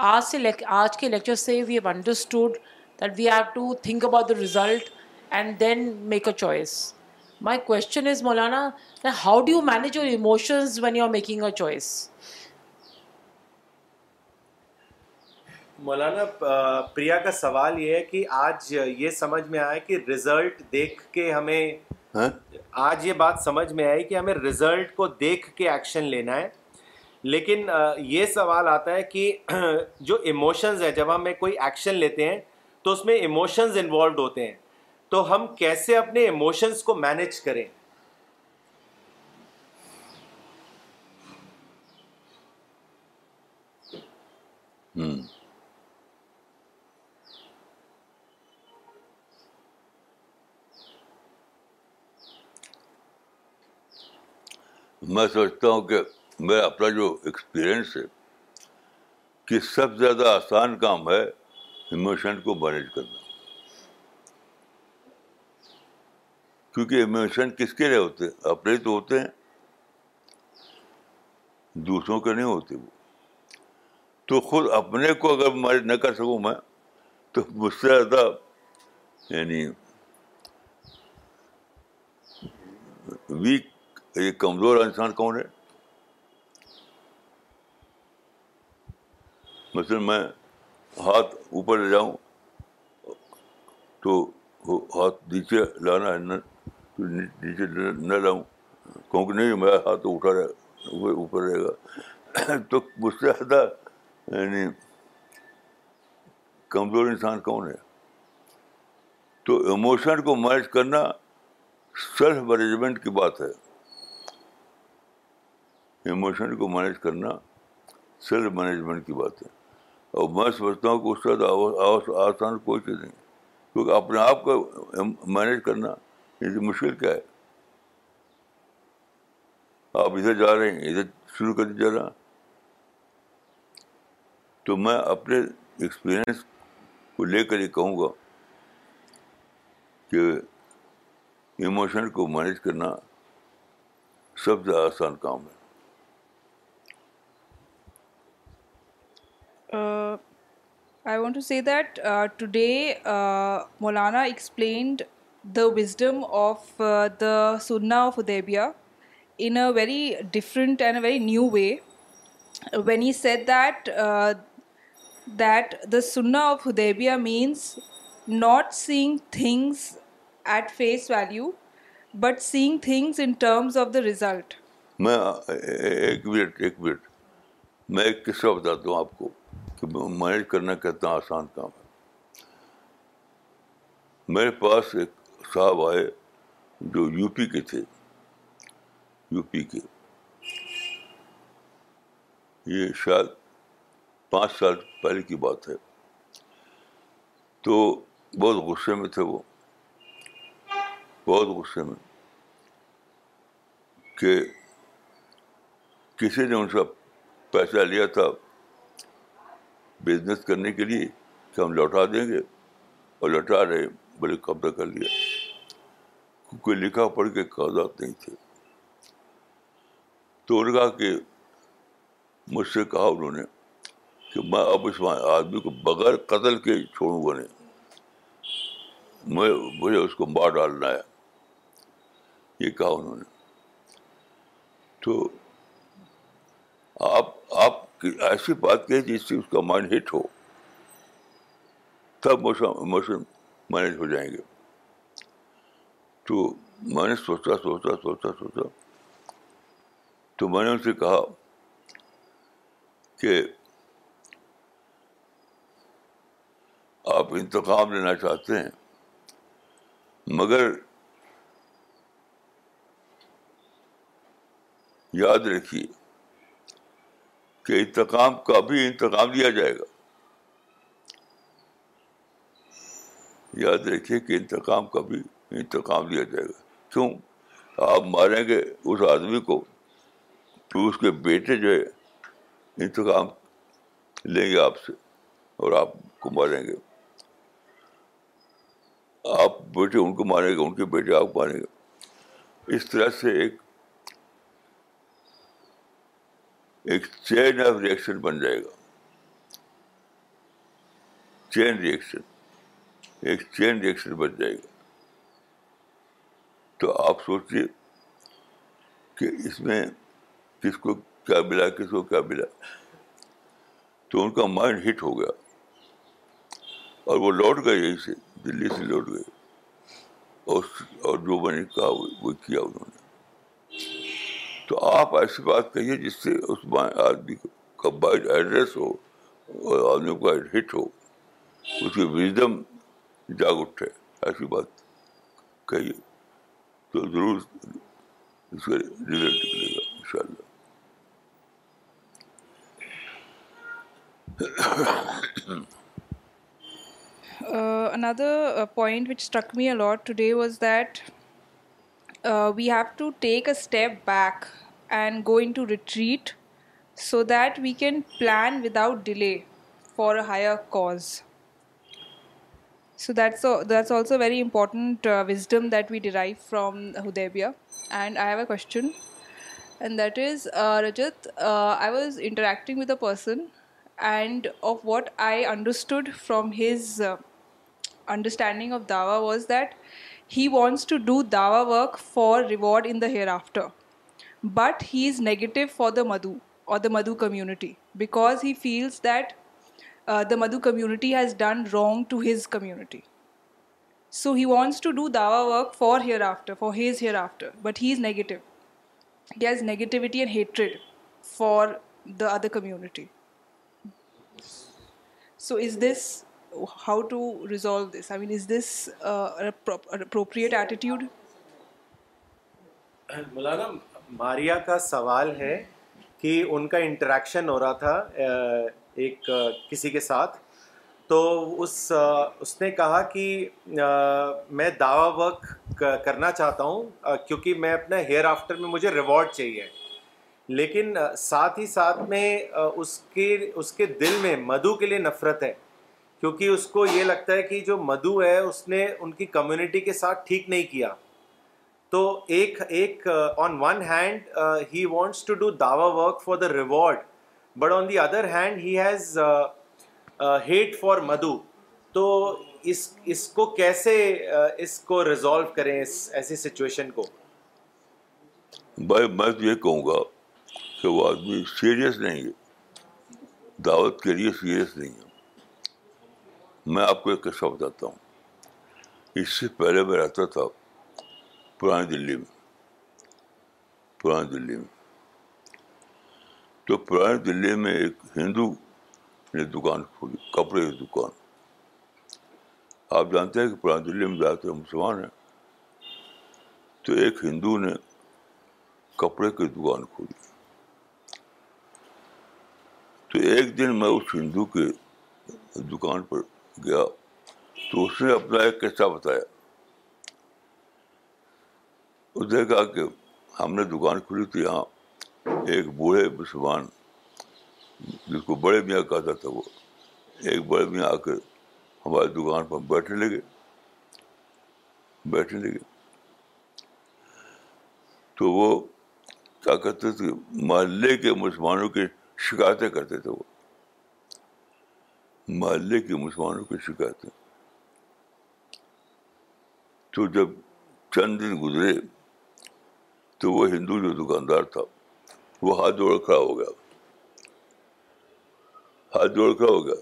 آج سے آج کے لیکچر سے we we have have understood that to think about the result and then make a choice my question is Maulana how do you manage your emotions when you are making a choice Maulana Priya کا سوال یہ ہے کہ آج یہ سمجھ میں آیا کہ ریزلٹ دیکھ کے ہمیں آج یہ بات سمجھ میں آئی کہ ہمیں ریزلٹ کو دیکھ کے ایکشن لینا ہے لیکن یہ سوال آتا ہے کہ جو ایموشنز ہیں جب ہمیں کوئی ایکشن لیتے ہیں تو اس میں ایموشنز انوالوڈ ہوتے ہیں تو ہم کیسے اپنے ایموشنز کو مینیج کریں میں سوچتا ہوں کہ میرا اپنا جو ایکسپیرئنس ہے کہ سب سے زیادہ آسان کام ہے ایموشن کو مینج کرنا کیونکہ ایموشن کس کے لیے ہوتے ہیں اپنے تو ہوتے ہیں دوسروں کے نہیں ہوتے وہ تو خود اپنے کو اگر مینج نہ کر سکوں میں تو مجھ سے زیادہ یعنی ویک یہ کمزور انسان کون ہے مثلاً میں ہاتھ اوپر لے جاؤں تو ہاتھ نیچے لانا ہے نہ نیچے نہ لاؤں کیونکہ نہیں میرا ہاتھ اٹھا رہے اوپر رہے گا تو مجھ سے زیادہ یعنی کمزور انسان کون ہے تو ایموشن کو مینج کرنا سیلف مینجمنٹ کی بات ہے ایموشن کو مینج کرنا سیلف مینجمنٹ کی بات ہے اور میں سمجھتا ہوں کہ اس وقت آسان کوئی چیز نہیں کیونکہ اپنے آپ کو مینیج کرنا یہ مشکل کیا ہے آپ ادھر جا رہے ہیں ادھر شروع کر جا رہا تو میں اپنے ایکسپیرئنس کو لے کر یہ کہوں گا کہ ایموشن کو مینیج کرنا سب سے آسان کام ہے I want to see that today Maulana explained the wisdom of the سننا of Hudaibiya in a very different and a very new way when you said that that the سننا of Hudaibiya means not seeing things at face value but seeing things in terms of the result میں ایک ایک ایک minute minute میں قصہ بتاتا ہوں آپ کو مینج کرنا کتنا آسان کام ہے میرے پاس ایک صاحب آئے جو یو پی کے تھے یو پی کے یہ شاید پانچ سال پہلے کی بات ہے تو بہت غصے میں تھے وہ بہت غصے میں کہ کسی نے ان سے پیسہ لیا تھا بزنس کرنے کے لیے کہ ہم لوٹا دیں گے اور لوٹا رہے بڑے قبضہ کر لیا کیونکہ لکھا پڑھ کے کاغذات نہیں تھے تو نے کہا کہ مجھ سے کہا انہوں نے کہ میں اب اس آدمی کو بغیر قتل کے چھوڑوں گا نہیں میں مجھے اس کو مار ڈالنا ہے یہ کہا انہوں نے تو آپ آپ ایسی بات کہ جس سے اس کا مائنڈ ہٹ ہو تب تبوشن مینج ہو جائیں گے تو میں نے سوچا سوچا سوچا سوچا تو میں نے ان سے کہا کہ آپ انتخاب لینا چاہتے ہیں مگر یاد رکھیے کہ انتقام کا بھی انتقام لیا جائے گا یاد رکھیے کہ انتقام کا بھی انتقام لیا جائے گا کیوں آپ ماریں گے اس آدمی کو تو اس کے بیٹے جو ہے انتقام لیں گے آپ سے اور آپ کو ماریں گے آپ بیٹے ان کو ماریں گے ان کے بیٹے آپ کو ماریں گے اس طرح سے ایک ایک چین آف ریئیکشن ریئیکشن بن جائے گا چین ایک چین ریئیکشن بن جائے گا تو آپ سوچیے کہ اس میں کس کو کیا ملا کس کو کیا ملا تو ان کا مائنڈ ہٹ ہو گیا اور وہ لوٹ گئے یہیں سے دلی سے لوٹ گئے اور جو میں نے کہا وہ کیا انہوں نے تو آپ ایسی بات کہیے جس سے اس آدمی کا بائڈ ایڈریس ہو اور آدمی کا ہٹ ہو اس کی وزڈم جاگ اٹھے ایسی بات کہیے تو ضرور اس کا ریزلٹ نکلے گا ان شاء اللہ اندر point which struck me a lot today was that Uh, we have to take a step back and go into retreat so that we can plan without delay for a higher cause. So that's also very important uh, wisdom that we derive from Hudaybiyah. And I have a question, and that is, uh, Rajat, I was interacting with a person, and of what I understood from his understanding of Dawah was that he wants to do dawa work for reward in the hereafter. But he is negative for the Madhu or the Madhu community because he feels that uh, the Madhu community has done wrong to his community. So he wants to do dawa work for hereafter, for his hereafter. But he is negative. He has negativity and hatred for the other community. So is this how to resolve this this I mean is appropriate attitude Maulana Maria کا سوال ہے کہ ان کا interaction ہو رہا تھا ایک کسی کے ساتھ تو اس اس نے کہا کہ میں دعوی ورک کرنا چاہتا ہوں کیونکہ میں اپنا ہیئر آفٹر میں مجھے ریوارڈ چاہیے لیکن ساتھ ہی ساتھ میں اس کے اس کے دل میں مدھو کے لیے نفرت ہے کیونکہ اس کو یہ لگتا ہے کہ جو مدو ہے اس نے ان کی کمیونٹی کے ساتھ ٹھیک نہیں کیا تو ایک ایک on on one hand he wants to do dawah work for the reward but the other hand he has hate for Madhu تو اس اس کو کیسے uh, اس کو ریزالو کریں اس ایسی سچویشن کو بھائی میں تو یہ کہوں گا کہ وہ آدمی سیریس نہیں ہے دعوت کے لیے سیریس نہیں ہے میں آپ کو ایک قصہ بتاتا ہوں اس سے پہلے میں رہتا تھا پرانی دلی میں پرانی دلی میں تو پرانی دلی میں ایک ہندو نے دکان کھولی کپڑے کی دکان آپ جانتے ہیں کہ پرانی دلی میں جاتے مسلمان ہیں تو ایک ہندو نے کپڑے کی دکان کھولی تو ایک دن میں اس ہندو کے دکان پر گیا تو اس نے اپنا ایک قصہ بتایا اس نے کہا کہ ہم نے دکان کھلی تھی یہاں ایک بوڑھے مسلمان جس کو بڑے میاں کہتا تھا وہ ایک بڑے میاں آ کے ہماری دکان پر بیٹھنے لگے بیٹھنے لگے تو وہ کیا کہتے تھے محلے کے مسلمانوں کی شکایتیں کرتے تھے وہ محلے کے مسلمانوں کی شکایتیں تو جب چند دن گزرے تو وہ ہندو جو دکاندار تھا وہ ہاتھ جوڑ کھڑا ہو گیا ہاتھ جوڑ کھڑا ہو گیا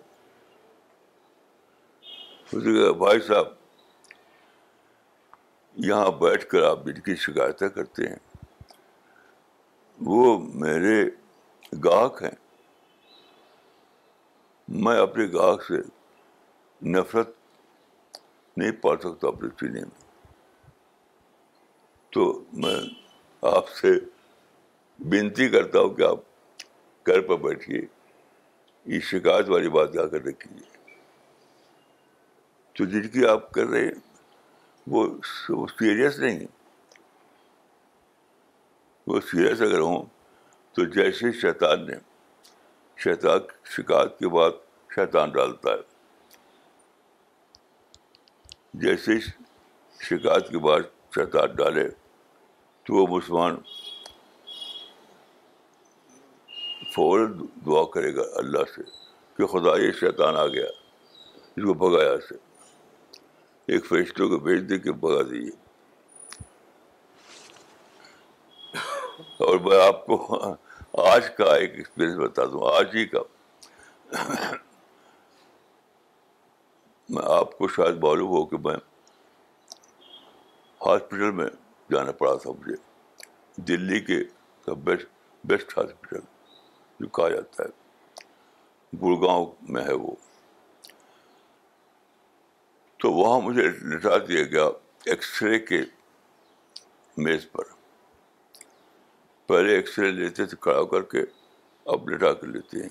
اس نے کہا بھائی صاحب یہاں بیٹھ کر آپ ان کی شکایتیں کرتے ہیں وہ میرے گاہک ہیں میں اپنے گاہک سے نفرت نہیں پا سکتا اپنے سینے میں تو میں آپ سے بنتی کرتا ہوں کہ آپ گھر پر بیٹھیے یہ شکایت والی بات جا کر رکھیے تو جن کی آپ کر رہے ہیں وہ سیریس نہیں وہ سیریس اگر ہوں تو جیسے شیطان نے شہزاد شکایت کے بعد شیطان ڈالتا ہے جیسے شکایت کے بعد شیطان ڈالے تو وہ مسلمان فور دعا کرے گا اللہ سے کہ خدا یہ شیطان آ گیا اس کو بھگایا سے ایک فیصلوں کو بھیج دے کے بھگا دیجیے اور میں آپ کو آج کا ایک ایکسپیرئنس بتا دوں آج ہی کا میں آپ کو شاید معلوم ہو کہ میں ہاسپٹل میں جانا پڑا تھا مجھے دلی کے بیسٹ بیسٹ ہاسپٹل جو کہا جاتا ہے گڑگاؤں میں ہے وہ تو وہاں مجھے لٹا دیا گیا ایکس رے کے میز پر پہلے ایکس رے لیتے تھے کھڑا کر کے اب لیٹا کر لیتے ہیں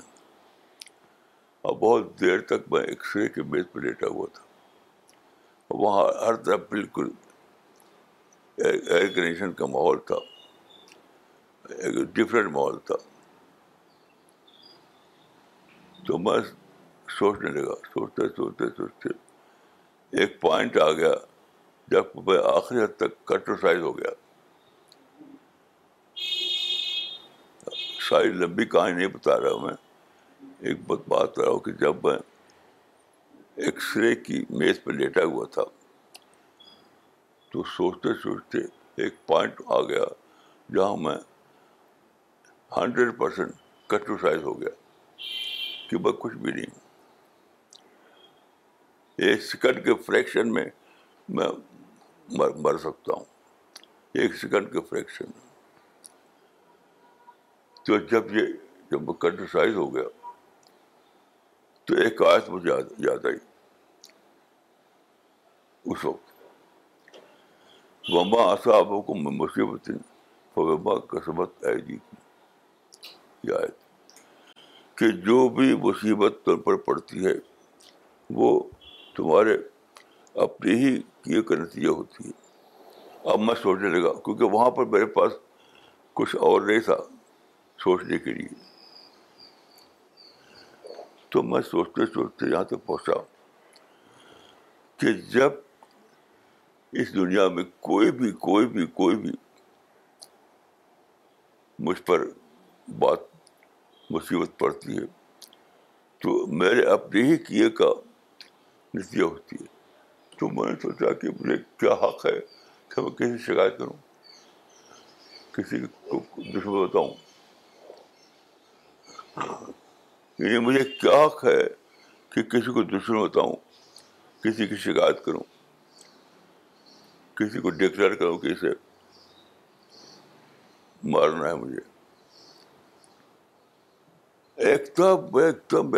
اور بہت دیر تک میں ایکس رے کے بیچ پہ لیٹا ہوا تھا وہاں ہر طرف بالکل ایئر کنڈیشن کا ماحول تھا ایک ڈفرینٹ ماحول تھا تو میں سوچنے لگا سوچتے سوچتے سوچتے ایک پوائنٹ آ گیا جب میں آخری حد تک کٹرسائز ہو گیا ساری لمبی کہانی نہیں بتا رہا ہوں میں ایک بات بات رہا ہوں کہ جب میں ایکس رے کی میز پہ لیٹا ہوا تھا تو سوچتے سوچتے ایک پوائنٹ آ گیا جہاں میں ہنڈریڈ پرسینٹ کٹوسائز ہو گیا کہ میں کچھ بھی نہیں ایک سیکنڈ کے فریکشن میں میں مر سکتا ہوں ایک سیکنڈ کے فریکشن میں تو جب یہ جب کنٹرسائز ہو گیا تو ایک آیت مجھے یاد آئی اس وقت وما آسا کو مصیبت نہیں قسمت آیت کہ جو بھی مصیبت تم پر پڑتی ہے وہ تمہارے اپنے ہی کیے کا نتیجہ ہوتی ہے اب میں سوچنے لگا کیونکہ وہاں پر میرے پاس کچھ اور نہیں تھا سوچنے کے لیے تو میں سوچتے سوچتے یہاں تک پہنچا کہ جب اس دنیا میں کوئی بھی کوئی بھی کوئی بھی مجھ پر بات مصیبت پڑتی ہے تو میرے اپنے ہی کیے کا نتیجہ ہوتی ہے تو میں نے سوچا کہ مجھے کیا حق ہے کہ میں کسی سے شکایت کروں کسی کو دشمن بتاؤں یعنی مجھے کیا حق ہے کہ کسی کو دشمن بتاؤں کسی کی شکایت کروں کسی کو ڈکلیئر کروں کہ اسے مارنا ہے مجھے ایک دم ایک دم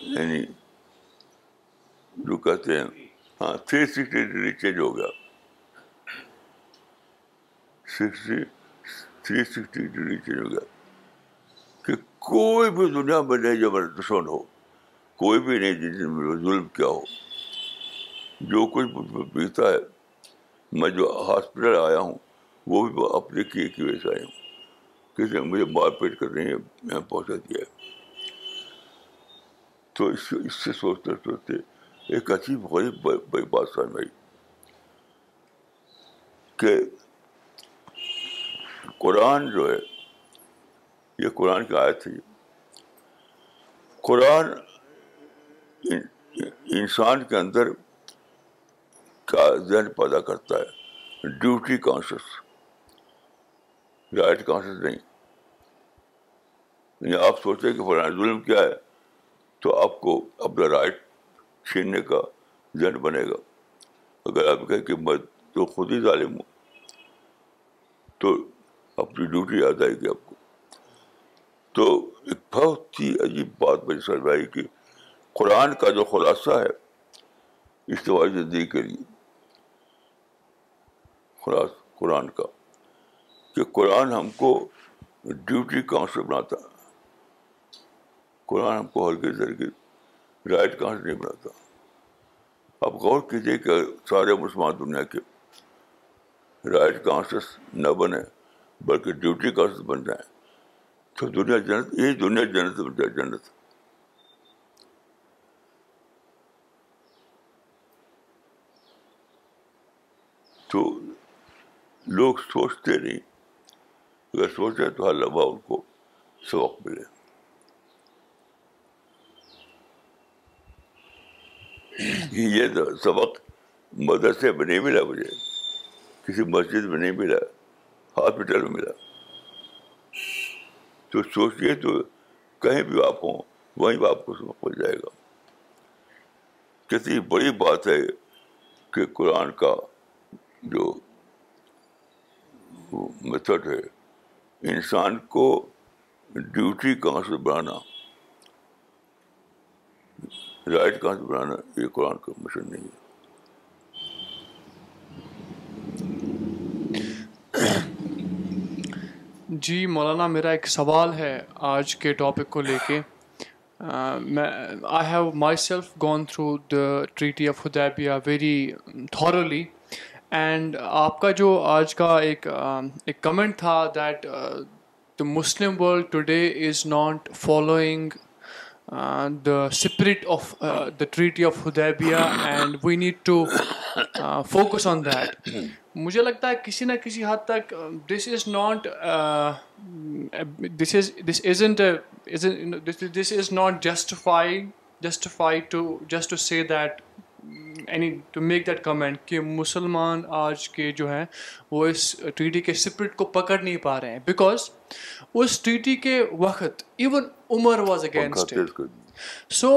یعنی جو کہتے ہیں ہاں تھری سکسٹی ڈگری چینج ہو گیا sixty three sixty degree change ہو گیا کوئی بھی دنیا میں نہیں جبر دشمن ہو کوئی بھی نہیں میں ظلم کیا ہو جو کچھ بیتا ہے میں جو ہاسپٹل آیا ہوں وہ بھی اپنے کیے کی وجہ سے ہوں کسی نے مجھے مار پیٹ کر رہی ہے یہاں پہنچا دیا ہے تو اس سے اس سے سوچتے سوچتے ایک عجیب غریب بڑی بات سامنے آئی کہ قرآن جو ہے یہ قرآن کی آیت ہے قرآن انسان کے اندر کیا ذہن پیدا کرتا ہے ڈیوٹی کانشیس رائٹ کانشیس نہیں یعنی آپ سوچتے کہ فلاں ظلم کیا ہے تو آپ کو اپنا رائٹ چھیننے کا ذہن بنے گا اگر آپ کہیں کہ میں تو خود ہی ظالم ہوں تو اپنی ڈیوٹی یاد آئے گی آپ کو تو ایک بہت ہی عجیب بات میری سمجھ آئی کہ قرآن کا جو خلاصہ ہے اجتواعی زندگی کے لیے خلاص قرآن کا کہ قرآن ہم کو ڈیوٹی کہاں سے بناتا ہے قرآن ہم کو ہلکے کے ذریعے رائٹ کہاں سے نہیں بناتا آپ غور کیجیے کہ سارے مسلمان دنیا کے رائٹ نہ بنے بلکہ ڈیوٹی سے بن جائیں تو دنیا جنت یہ دنیا جنت جنت تو لوگ سوچتے نہیں اگر سوچے تو ہر لمحہ ان کو سبق ملے یہ سبق مدرسے میں نہیں ملا مجھے کسی مسجد میں نہیں ملا ہاسپٹل میں ملا تو سوچیے تو کہیں بھی آپ ہوں وہیں آپ کو پہل جائے گا کتنی بڑی بات ہے کہ قرآن کا جو میتھڈ ہے انسان کو ڈیوٹی کہاں سے بڑھانا رائٹ کہاں سے بڑھانا یہ قرآن کا مشن نہیں ہے جی مولانا میرا ایک سوال ہے آج کے ٹاپک کو لے کے میں I have myself gone through the treaty of Hudaibiya very thoroughly and آپ کا جو آج کا ایک ایک کمنٹ تھا that the Muslim world today is not following the spirit of the treaty of Hudaibiya and we need to focus on that مجھے لگتا ہے کسی نہ کسی حد تک this is not this is this is this is not justify justify to just to say that any to make that comment کہ مسلمان آج کے جو ہیں وہ اس ٹریٹی کے اسپرٹ کو پکڑ نہیں پا رہے ہیں بیکاز اس ٹریٹی کے وقت even Umar was against so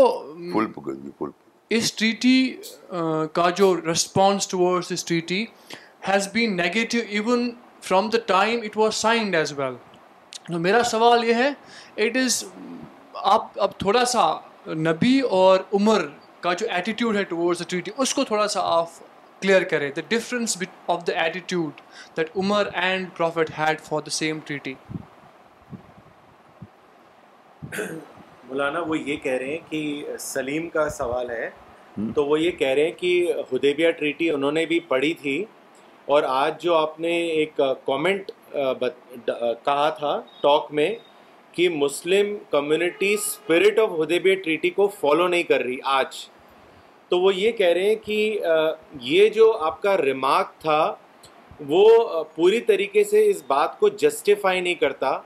us treaty کا جو response us treaty has been negative even from the time it was signed as well تو میرا سوال یہ ہے اٹ از آپ اب تھوڑا سا نبی اور عمر کا جو ایٹیٹیوڈ ہے ٹورڈز ٹریٹی اس کو تھوڑا سا آف کلیئر کریں the difference of the attitude that Umar and prophet had for the same treaty Maulana وہ یہ کہہ رہے ہیں کہ سلیم کا سوال ہے تو وہ یہ کہہ رہے ہیں کہ ہدیبیہ ٹریٹی انہوں نے بھی پڑھی تھی اور آج جو آپ نے ایک کامنٹ کہا تھا ٹاک میں کہ Muslim community spirit of Hudaibiya treaty کو فالو نہیں کر رہی آج تو وہ یہ کہہ رہے ہیں کہ یہ جو آپ کا ریمارک تھا وہ پوری طریقے سے اس بات کو جسٹیفائی نہیں کرتا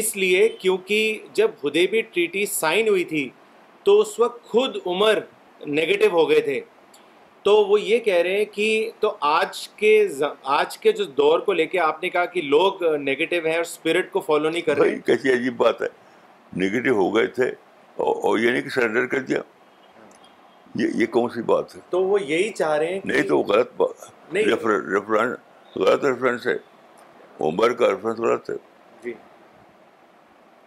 اس لیے کیونکہ جب ہدیبی ٹریٹی سائن ہوئی تھی تو اس وقت خود عمر نگیٹو ہو گئے تھے تو وہ یہ کہہ رہے ہیں کہ تو آج کے آج کے جو دور کو لے کے آپ نے کہا کہ لوگ نگیٹو ہیں اور اسپرٹ کو فالو نہیں کر رہے کیسی عجیب بات ہے نگیٹو ہو گئے تھے اور, یہ نہیں کہ سرنڈر کر دیا یہ, یہ کون سی بات ہے تو وہ یہی چاہ رہے ہیں نہیں تو وہ غلط ریفرنس غلط ریفرنس ہے عمر کا ریفرنس غلط ہے جی۔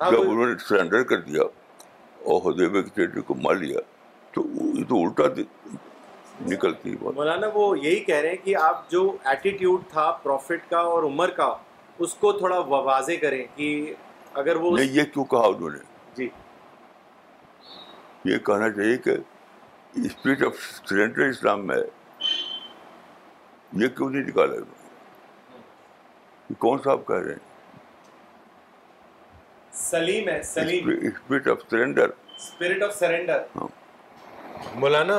ہاں، جب انہوں نے سرنڈر کر دیا اور حدیب کی ٹریٹری کو مار لیا تو یہ تو الٹا نکلتی ہے مولانا وہ یہی کہہ رہے ہیں کہ آپ جو ایٹیٹیوڈ تھا پروفٹ کا اور عمر کا اس کو تھوڑا واضح کریں کہ اگر وہ نہیں یہ کیوں کہا انہوں نے جی یہ کہنا چاہیے کہ اسپرٹ آف سرینڈر اسلام میں ہے یہ کیوں نہیں نکالا یہ کون صاحب کہہ رہے ہیں سلیم ہے سلیم spirit of surrender spirit of surrender Maulana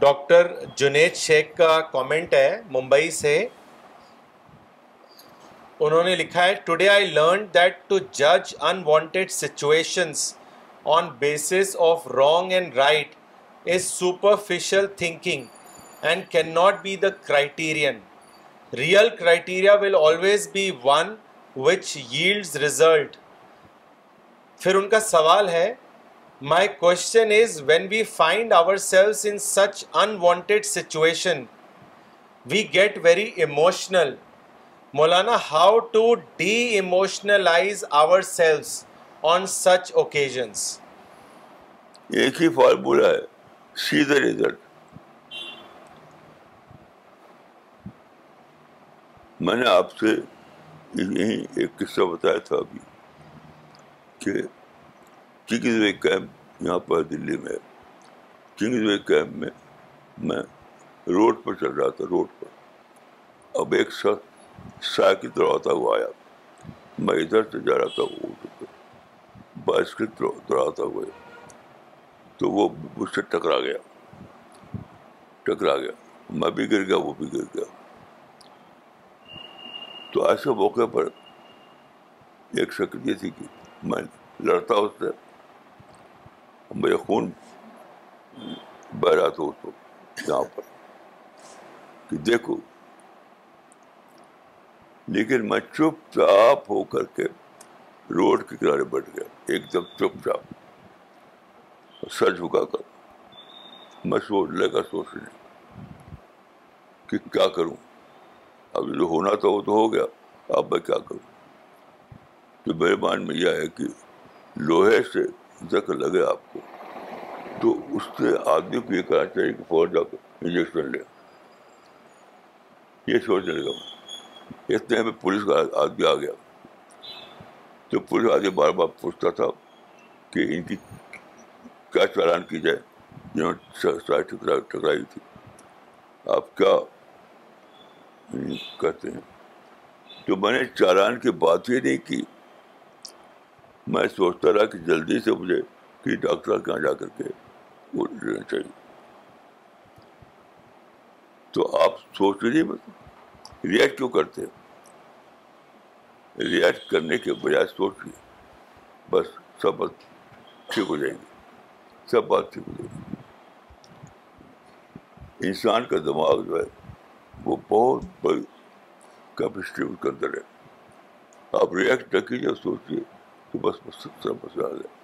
doctor Junaid Sheikh کا کامنٹ ہے ممبئی سے انہوں نے لکھا ہے today I learn that to جج unwanted situations on basis of wrong and right is superficial thinking and cannot be the criterion real criteria will always be one which yields result پھر ان کا سوال ہے my question is when we find ourselves in such unwanted situation we get very emotional Maulana how to de emotionalize ourselves on such occasions ایک ہی formula ہے سی دا result میں نے آپ سے ایک قصہ بتایا تھا ابھی کہ کنگز وے کیمپ یہاں پر دلی میں ہے وے کیمپ میں میں روڈ پر چل رہا تھا روڈ پر اب ایک شخص سائیکل دوڑاتا ہوا آیا میں ادھر سے جا رہا تھا وہ بائسکل دوڑاتا ہوا تو وہ مجھ سے ٹکرا گیا ٹکرا گیا میں بھی گر گیا وہ بھی گر گیا تو ایسے موقع پر ایک شکل یہ تھی کہ میں لڑتا اس سے میرے خون بہرا تو دیکھو لیکن میں چپ چاپ ہو کر کے روڈ کے کنارے بیٹھ گیا ایک دم چپ چاپ سر جھکا کر میں سوچ لے گا سوچ لیا کروں اب جو ہونا تھا وہ تو ہو گیا اب میں کیا کروں تو میرے مان میں یہ ہے کہ لوہے سے زخ لگے آپ کو تو اس سے آدمی کو یہ کہنا چاہیے کہ فوراً جا کر انجیکشن لے یہ سوچنے لگا میں اتنے میں پولیس کا آدمی آ گیا تو پولیس آدمی بار بار پوچھتا تھا کہ ان کی کیا چالان کی جائے جنہوں نے ٹکرائی تھی آپ کیا کہتے ہیں تو میں نے چالان کی بات ہی نہیں کی میں سوچتا رہا کہ جلدی سے مجھے کہ ڈاکٹر کے یہاں جا کر کے وہ لینا چاہیے تو آپ سوچ لیجیے بس ریئیکٹ کیوں کرتے ریئیکٹ کرنے کے بجائے سوچیے بس سب بات ٹھیک ہو جائیں گے سب بات ٹھیک ہو جائے گی انسان کا دماغ جو ہے وہ بہت بڑی کیپیسٹی اس کے اندر ہے آپ ریئیکٹ نہ کیجیے سوچیے بس مسئلہ بس میں آئے